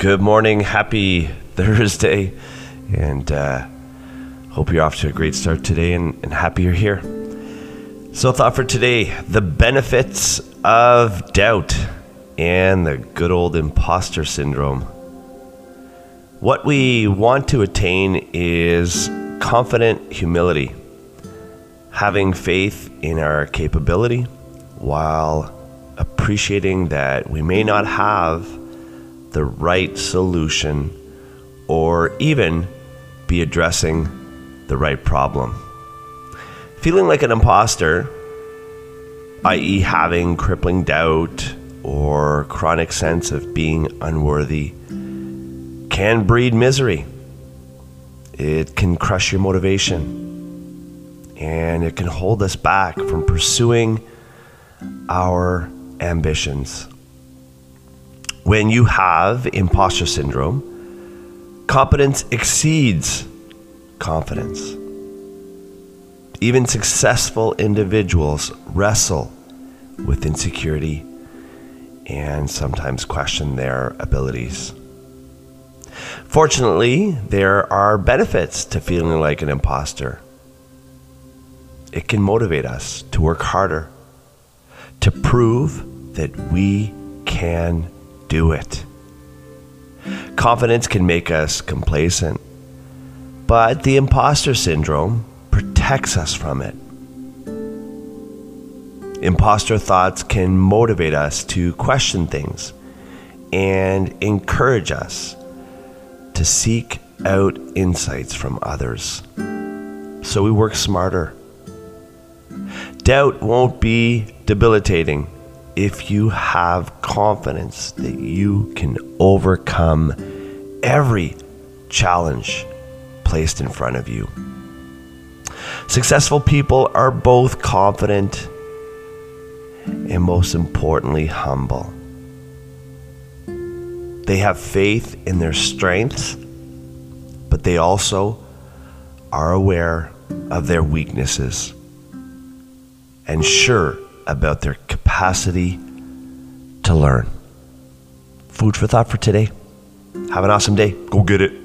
Good morning. Happy Thursday. And uh, hope you're off to a great start today and, and happy you're here. So, thought for today the benefits of doubt and the good old imposter syndrome. What we want to attain is confident humility, having faith in our capability while appreciating that we may not have the right solution or even be addressing the right problem. Feeling like an imposter, i.e., having crippling doubt or chronic sense of being unworthy, can breed misery. It can crush your motivation and it can hold us back from pursuing our ambitions. When you have imposter syndrome, competence exceeds confidence. Even successful individuals wrestle with insecurity and sometimes question their abilities. Fortunately, there are benefits to feeling like an imposter. It can motivate us to work harder, to prove that we can do it. Confidence can make us complacent, but the imposter syndrome protects us from it. Imposter thoughts can motivate us to question things and encourage us to seek out insights from others. So we work smarter. Doubt won't be debilitating if you have confidence that you can overcome every challenge placed in front of you. Successful people are both confident and, most importantly, humble. They have faith in their strengths, but they also are aware of their weaknesses and sure about their capacity to learn. Food for thought for today. Have an awesome day. Go get it.